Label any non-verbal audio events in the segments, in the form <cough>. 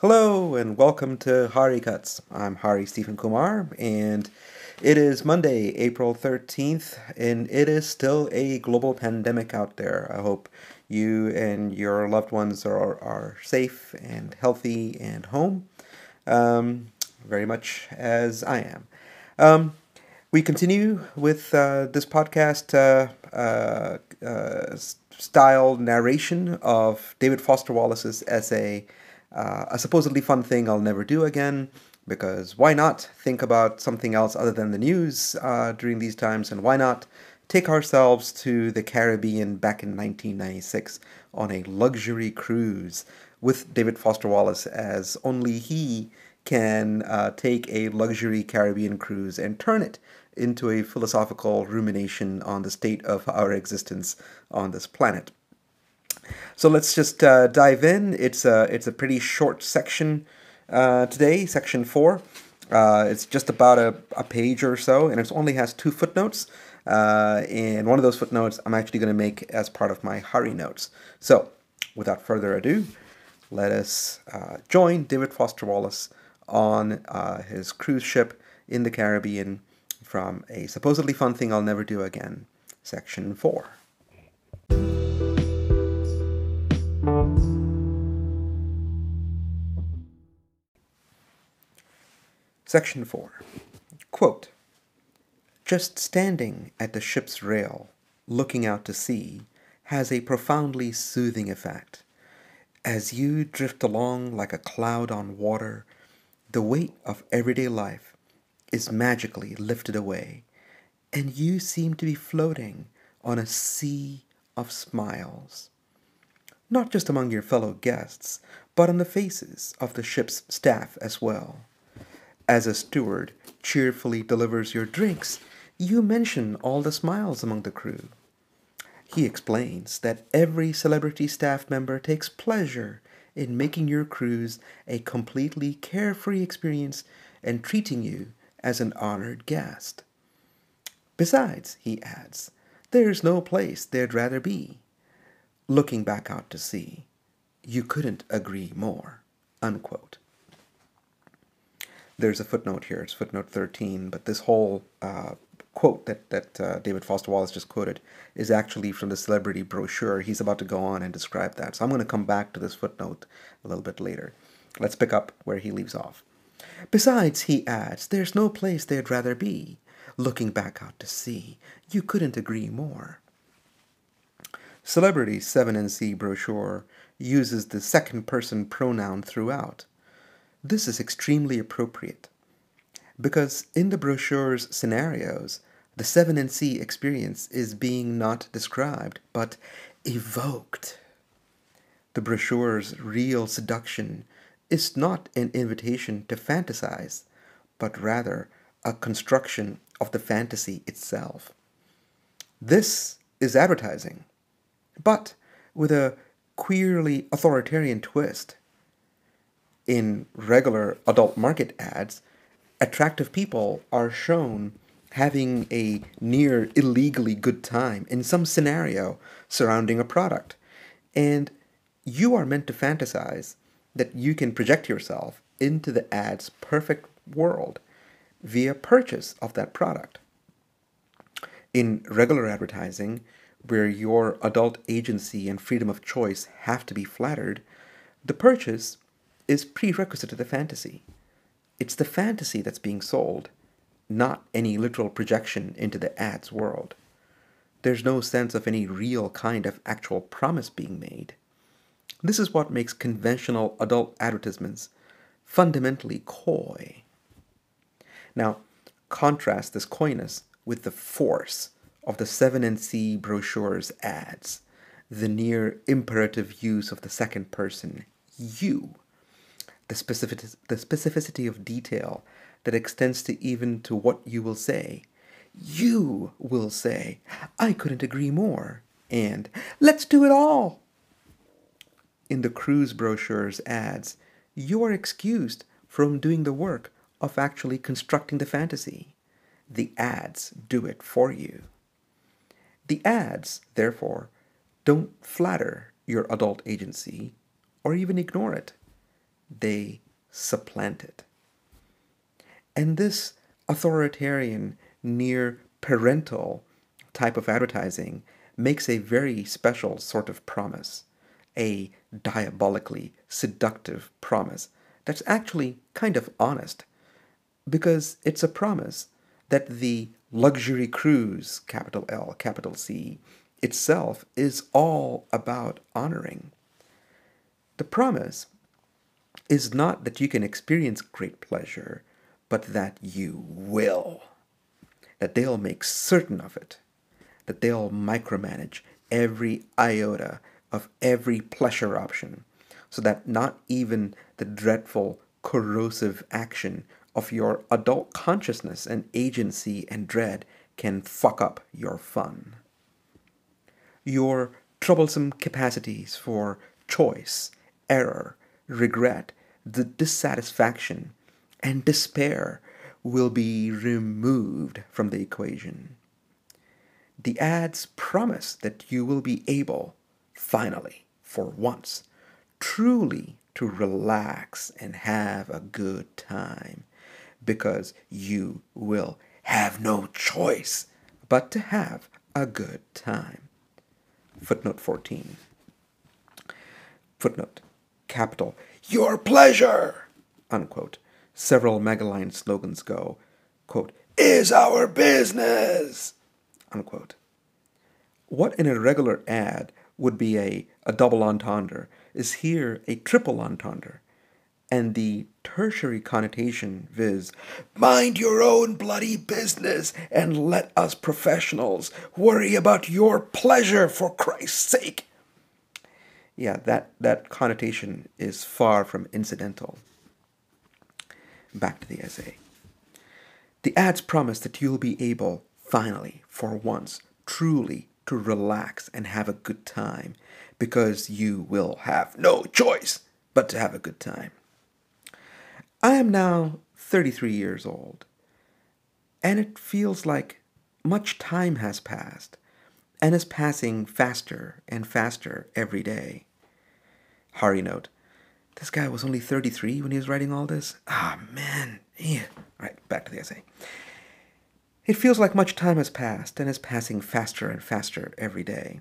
Hello and welcome to Hari Cuts. I'm Hari Stephen Kumar and it is Monday, April 13th, and it is still a global pandemic out there. I hope you and your loved ones are, are safe and healthy and home, um, very much as I am. Um, we continue with uh, this podcast uh, uh, uh style narration of David Foster Wallace's essay uh, a supposedly fun thing I'll never do again, because why not think about something else other than the news uh, during these times, and why not take ourselves to the Caribbean back in 1996 on a luxury cruise with David Foster Wallace, as only he can uh, take a luxury Caribbean cruise and turn it into a philosophical rumination on the state of our existence on this planet. So let's just uh, dive in. It's a it's a pretty short section uh, today, section four. Uh, it's just about a, a page or so, and it only has two footnotes. Uh, and one of those footnotes I'm actually going to make as part of my Hari notes. So, without further ado, let us uh, join David Foster Wallace on uh, his cruise ship in the Caribbean from a supposedly fun thing I'll never do again, section four. Section 4. Quote, Just standing at the ship's rail, looking out to sea, has a profoundly soothing effect. As you drift along like a cloud on water, the weight of everyday life is magically lifted away, and you seem to be floating on a sea of smiles. Not just among your fellow guests, but on the faces of the ship's staff as well. As a steward cheerfully delivers your drinks, you mention all the smiles among the crew. He explains that every celebrity staff member takes pleasure in making your cruise a completely carefree experience and treating you as an honored guest. Besides, he adds, there's no place they'd rather be. Looking back out to sea, you couldn't agree more. Unquote there's a footnote here. It's footnote 13, but this whole uh, quote that, that uh, David Foster Wallace just quoted is actually from the celebrity brochure. He's about to go on and describe that. So I'm going to come back to this footnote a little bit later. Let's pick up where he leaves off. Besides, he adds, there's no place they'd rather be. Looking back out to sea, you couldn't agree more. Celebrity 7NC brochure uses the second person pronoun throughout. This is extremely appropriate because in the brochure's scenarios, the 7 and C experience is being not described but evoked. The brochure's real seduction is not an invitation to fantasize, but rather a construction of the fantasy itself. This is advertising, but with a queerly authoritarian twist in regular adult market ads, attractive people are shown having a near illegally good time in some scenario surrounding a product. And you are meant to fantasize that you can project yourself into the ad's perfect world via purchase of that product. In regular advertising, where your adult agency and freedom of choice have to be flattered, the purchase is prerequisite to the fantasy. It's the fantasy that's being sold, not any literal projection into the ad's world. There's no sense of any real kind of actual promise being made. This is what makes conventional adult advertisements fundamentally coy. Now, contrast this coyness with the force of the 7NC brochure's ads, the near imperative use of the second person, you, the, specific, the specificity of detail that extends to even to what you will say. You will say, I couldn't agree more, and let's do it all. In the cruise brochure's ads, you are excused from doing the work of actually constructing the fantasy. The ads do it for you. The ads, therefore, don't flatter your adult agency or even ignore it. They supplant it. And this authoritarian, near parental type of advertising makes a very special sort of promise, a diabolically seductive promise that's actually kind of honest because it's a promise that the luxury cruise, capital L, capital C, itself is all about honoring. The promise is not that you can experience great pleasure, but that you will. That they'll make certain of it. That they'll micromanage every iota of every pleasure option so that not even the dreadful corrosive action of your adult consciousness and agency and dread can fuck up your fun. Your troublesome capacities for choice, error, regret, the dissatisfaction, and despair will be removed from the equation. The ads promise that you will be able, finally, for once, truly to relax and have a good time because you will have no choice but to have a good time. Footnote 14. Footnote. Capital. Your pleasure! Unquote. Several Megaline slogans go, quote, is our business! Unquote. What in a regular ad would be a, a double entendre is here a triple entendre and the tertiary connotation, viz., mind your own bloody business and let us professionals worry about your pleasure for Christ's sake. Yeah, that, that connotation is far from incidental. Back to the essay. The ads promise that you'll be able, finally, for once, truly to relax and have a good time because you will have no choice but to have a good time. I am now 33 years old, and it feels like much time has passed and is passing faster and faster every day. Hari note. This guy was only 33 when he was writing all this? Ah, man. Yeah. All right, back to the essay. It feels like much time has passed and is passing faster and faster every day.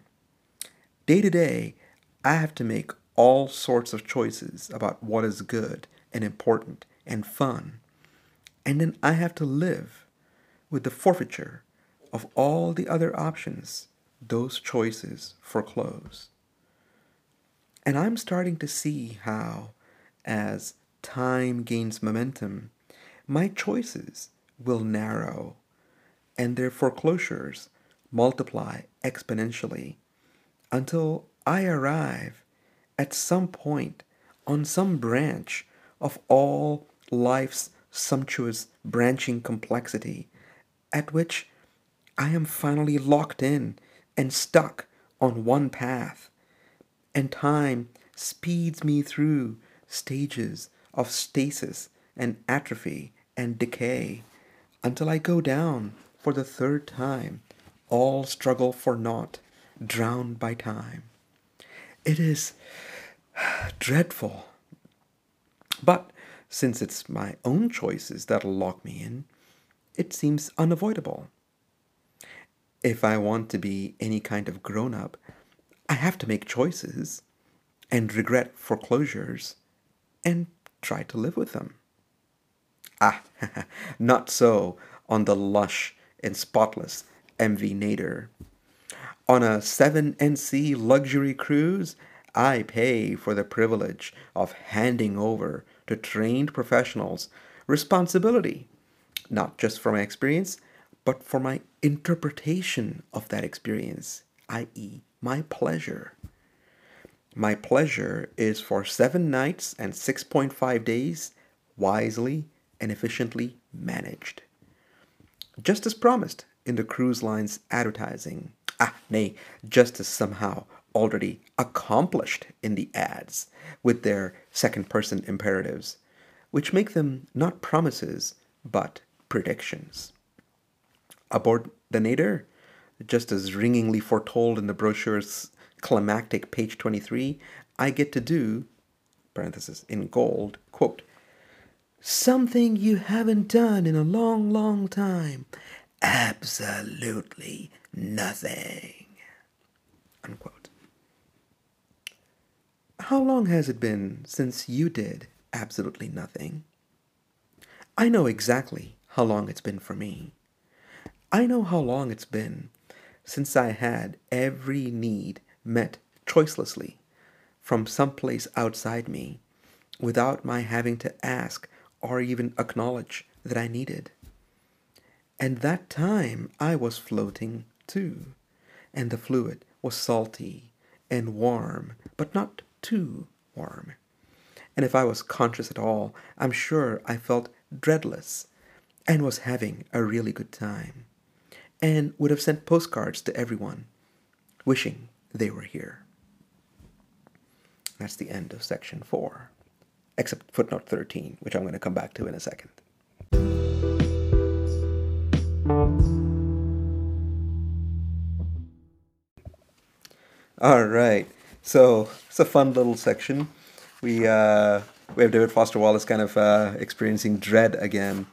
Day to day, I have to make all sorts of choices about what is good and important and fun. And then I have to live with the forfeiture of all the other options those choices foreclose. And I'm starting to see how, as time gains momentum, my choices will narrow and their foreclosures multiply exponentially until I arrive at some point on some branch of all life's sumptuous branching complexity, at which I am finally locked in and stuck on one path, and time speeds me through stages of stasis and atrophy and decay until I go down for the third time, all struggle for naught, drowned by time. It is dreadful. But since it's my own choices that'll lock me in, it seems unavoidable. If I want to be any kind of grown up, I have to make choices and regret foreclosures and try to live with them. Ah, <laughs> not so on the lush and spotless MV Nadir. On a 7NC luxury cruise, I pay for the privilege of handing over to trained professionals responsibility, not just for my experience, but for my interpretation of that experience, i.e., my pleasure. My pleasure is for seven nights and 6.5 days, wisely and efficiently managed. Just as promised in the cruise line's advertising, ah, nay, just as somehow already accomplished in the ads with their second person imperatives, which make them not promises but predictions. Aboard the Nadir, just as ringingly foretold in the brochure's climactic page 23, I get to do parenthesis, in gold, quote, Something you haven't done in a long, long time. Absolutely nothing. Unquote. How long has it been since you did absolutely nothing? I know exactly how long it's been for me. I know how long it's been since I had every need met choicelessly from someplace outside me without my having to ask or even acknowledge that I needed. And that time I was floating too, and the fluid was salty and warm, but not too warm. And if I was conscious at all, I'm sure I felt dreadless and was having a really good time, and would have sent postcards to everyone, wishing they were here. That's the end of section 4, except footnote 13, which I'm going to come back to in a second. All right, so it's a fun little section. We uh, we have David Foster Wallace kind of uh, experiencing dread again.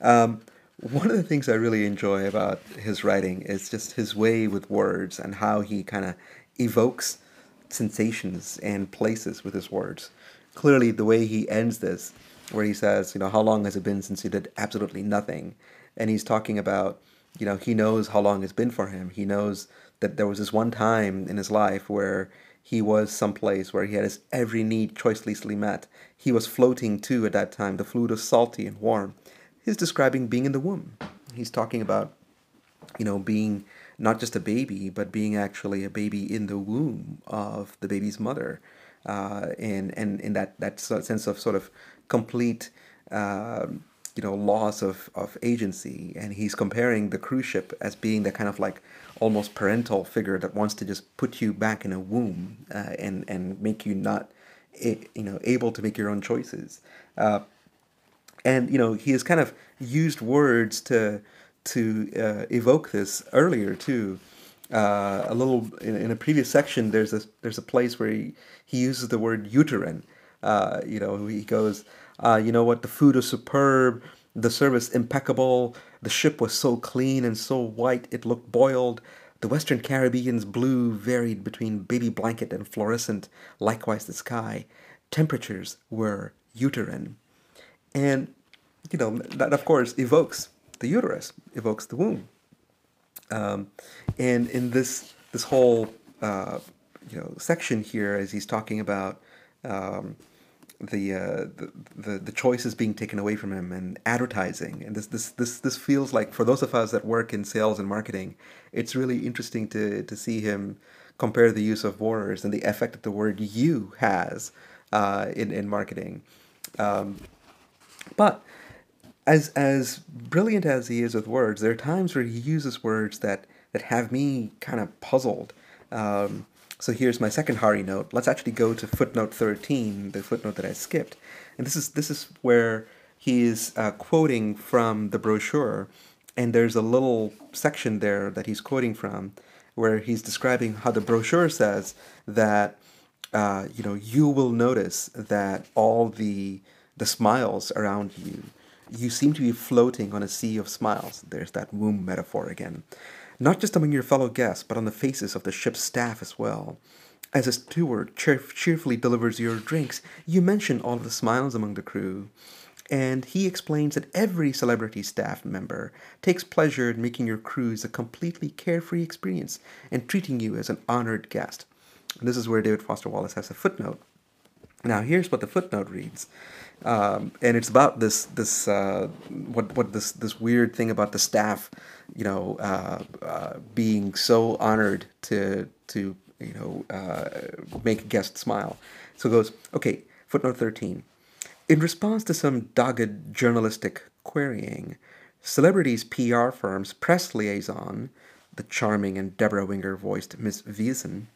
Um, one of the things I really enjoy about his writing is just his way with words and how he kind of evokes sensations and places with his words. Clearly, the way he ends this, where he says, you know, how long has it been since you did absolutely nothing? And he's talking about, you know, he knows how long it's been for him. He knows that there was this one time in his life where he was someplace where he had his every need choicelessly met. He was floating too at that time. The fluid was salty and warm. He's describing being in the womb. He's talking about, you know, being not just a baby, but being actually a baby in the womb of the baby's mother, uh, and and in that that sense of sort of complete. Uh, you know, loss of, of agency, and he's comparing the cruise ship as being the kind of like almost parental figure that wants to just put you back in a womb uh, and and make you not, you know, able to make your own choices. And you know, he has kind of used words to to uh, evoke this earlier too. Uh, a little in, in, a previous section, there's a there's a place where he, he uses the word uterine. Uh, you know, he goes, uh, you know what, the food is superb, the service impeccable, the ship was so clean and so white it looked boiled. The Western Caribbean's blue varied between baby blanket and fluorescent, likewise the sky. Temperatures were uterine. And, you know, that of course evokes the uterus, evokes the womb. Um, and in this this whole uh, you know section here, as he's talking about um, the, uh, the, the the choices being taken away from him and advertising, and this this this this feels like for those of us that work in sales and marketing, it's really interesting to to see him compare the use of words and the effect that the word "you" has uh, in in marketing. Um, but as as brilliant as he is with words, there are times where he uses words that that have me kind of puzzled. Um, so here's my second Hari note. Let's actually go to footnote 13, the footnote that I skipped, and this is this is where he is uh, quoting from the brochure, and there's a little section there that he's quoting from, where he's describing how the brochure says that uh, you know you will notice that all the the smiles around you you seem to be floating on a sea of smiles. There's that womb metaphor again. Not just among your fellow guests, but on the faces of the ship's staff as well. As a steward cheer- cheerfully delivers your drinks, you mention all of the smiles among the crew. And he explains that every celebrity staff member takes pleasure in making your cruise a completely carefree experience and treating you as an honored guest. And this is where David Foster Wallace has a footnote. Now, here's what the footnote reads um, and it's about this this uh, what what this this weird thing about the staff, you know, uh, uh, being so honored to to you know uh, make guests smile. So it goes okay. Footnote thirteen. In response to some dogged journalistic querying, celebrities' PR firm's press liaison, the charming and Debra Winger voiced Miss Wiesen,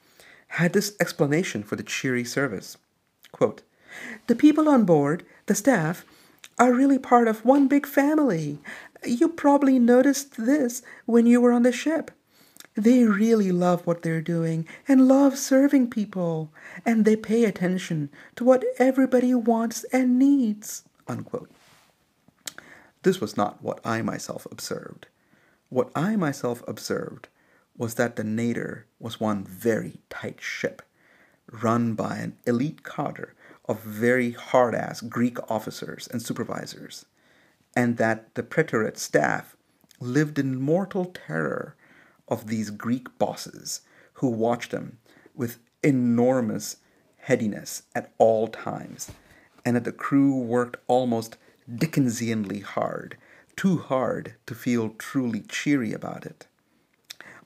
had this explanation for the cheery service. Quote, the people on board, the staff, are really part of one big family. You probably noticed this when you were on the ship. They really love what they're doing and love serving people, and they pay attention to what everybody wants and needs. Unquote. This was not what I myself observed. What I myself observed was that the Nadir was one very tight ship, run by an elite cadre of very hard ass Greek officers and supervisors, and that the preterite staff lived in mortal terror of these Greek bosses who watched them with enormous headiness at all times, and that the crew worked almost Dickensianly hard, too hard to feel truly cheery about it.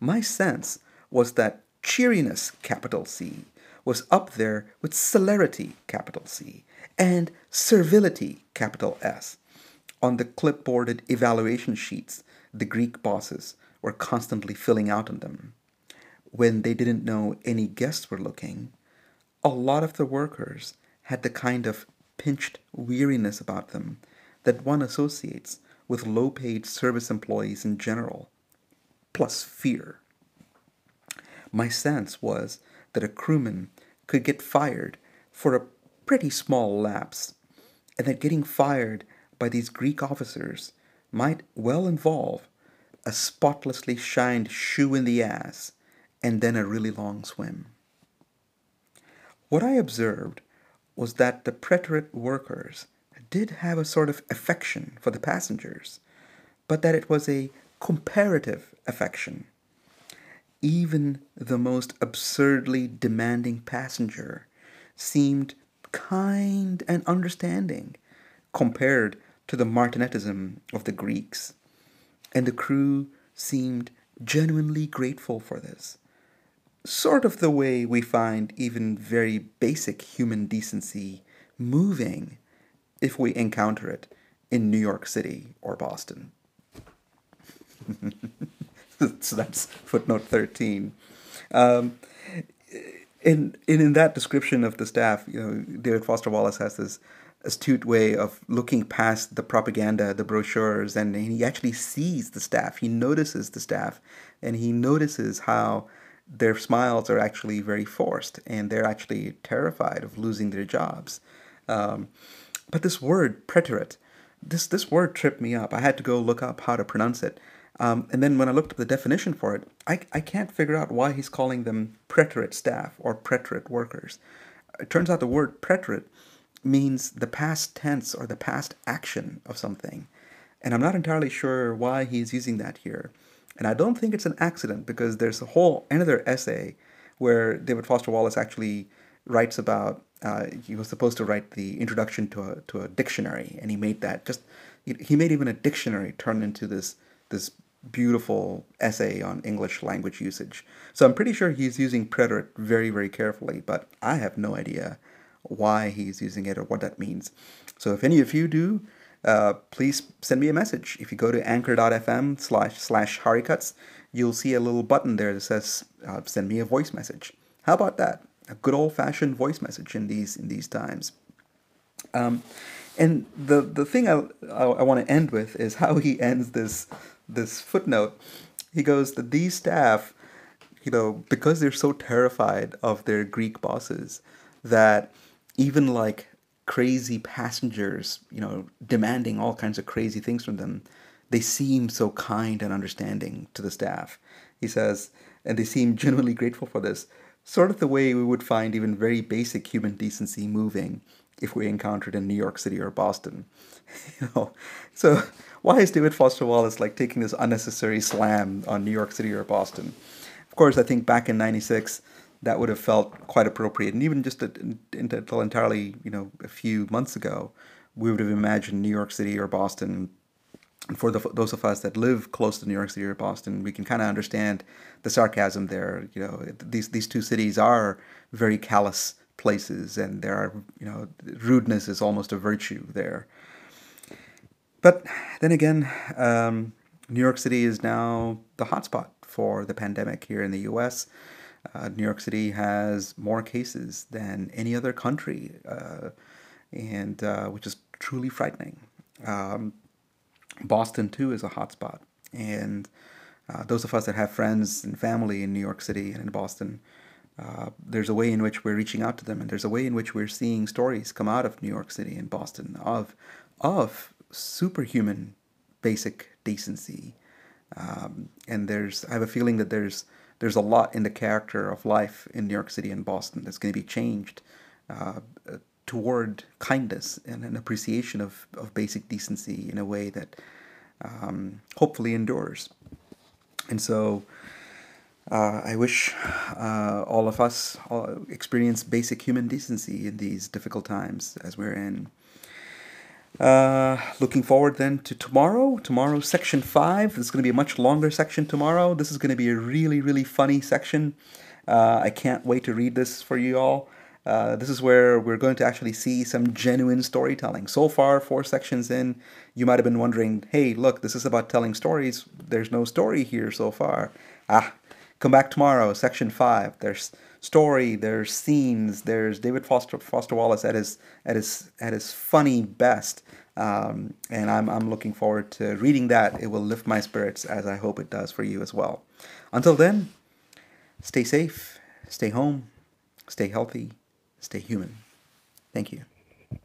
My sense was that cheeriness, capital C, was up there with celerity, capital C, and servility, capital S. On the clipboarded evaluation sheets, the Greek bosses were constantly filling out on them. When they didn't know any guests were looking, a lot of the workers had the kind of pinched weariness about them that one associates with low paid service employees in general, plus fear. My sense was that a crewman could get fired for a pretty small lapse, and that getting fired by these Greek officers might well involve a spotlessly shined shoe in the ass and then a really long swim. What I observed was that the preterite workers did have a sort of affection for the passengers, but that it was a comparative affection. Even the most absurdly demanding passenger seemed kind and understanding compared to the martinetism of the Greeks, and the crew seemed genuinely grateful for this. Sort of the way we find even very basic human decency moving if we encounter it in New York City or Boston. <laughs> <laughs> so that's footnote 13. Um, in, in, in that description of the staff, you know, David Foster Wallace has this astute way of looking past the propaganda, the brochures, and he actually sees the staff. He notices the staff, and he notices how their smiles are actually very forced, and they're actually terrified of losing their jobs. Um, but this word, preterite, this, this word tripped me up. I had to go look up how to pronounce it. Um, and then when I looked up the definition for it, I, I can't figure out why he's calling them preterite staff or preterite workers. It turns out the word preterite means the past tense or the past action of something. And I'm not entirely sure why he's using that here. And I don't think it's an accident because there's a whole another essay where David Foster Wallace actually writes about uh, he was supposed to write the introduction to a to a dictionary, and he made that just he made even a dictionary turn into this this beautiful essay on English language usage. So I'm pretty sure he's using preterite very very carefully, but I have no idea why he's using it or what that means. So if any of you do, uh, please send me a message. If you go to anchor.fm slash slash haricuts, you'll see a little button there that says uh, send me a voice message. How about that? A good old fashioned voice message in these in these times. Um, and the the thing I, I, I want to end with is how he ends this this footnote. He goes that these staff, you know, because they're so terrified of their Greek bosses, that even like crazy passengers, you know, demanding all kinds of crazy things from them, they seem so kind and understanding to the staff. He says, and they seem genuinely grateful for this, sort of the way we would find even very basic human decency moving if we encountered in New York City or Boston. <laughs> you know, so why is David Foster Wallace like taking this unnecessary slam on New York City or Boston? Of course, I think back in '96 that would have felt quite appropriate. And even just until entirely, you know, a few months ago, we would have imagined New York City or Boston. And for the, those of us that live close to New York City or Boston, we can kind of understand the sarcasm there. You know, these these two cities are very callous places, and there are, you know, rudeness is almost a virtue there. But then again, um, New York City is now the hotspot for the pandemic here in the U.S. Uh, New York City has more cases than any other country, uh, and uh, which is truly frightening. Um, Boston too is a hotspot, and Uh, those of us that have friends and family in New York City and in Boston, uh, there's a way in which we're reaching out to them, and there's a way in which we're seeing stories come out of New York City and Boston of of superhuman basic decency. Um, and there's I have a feeling that there's there's a lot in the character of life in New York City and Boston that's going to be changed uh, toward kindness and an appreciation of, of basic decency in a way that um, hopefully endures. And so uh, I wish uh, all of us all experience basic human decency in these difficult times as we're in. Uh, looking forward then to tomorrow. Tomorrow, section five. This is going to be a much longer section tomorrow. This is going to be a really, really funny section. Uh, I can't wait to read this for you all. Uh, this is where we're going to actually see some genuine storytelling. So far, four sections in, you might have been wondering, hey, look, this is about telling stories. There's no story here so far. Ah, come back tomorrow, section five. There's story, there's scenes, there's David Foster Foster Wallace at his at his at his funny best. Um, and I'm, I'm looking forward to reading that. It will lift my spirits as I hope it does for you as well. Until then, stay safe, stay home, stay healthy, stay human. Thank you.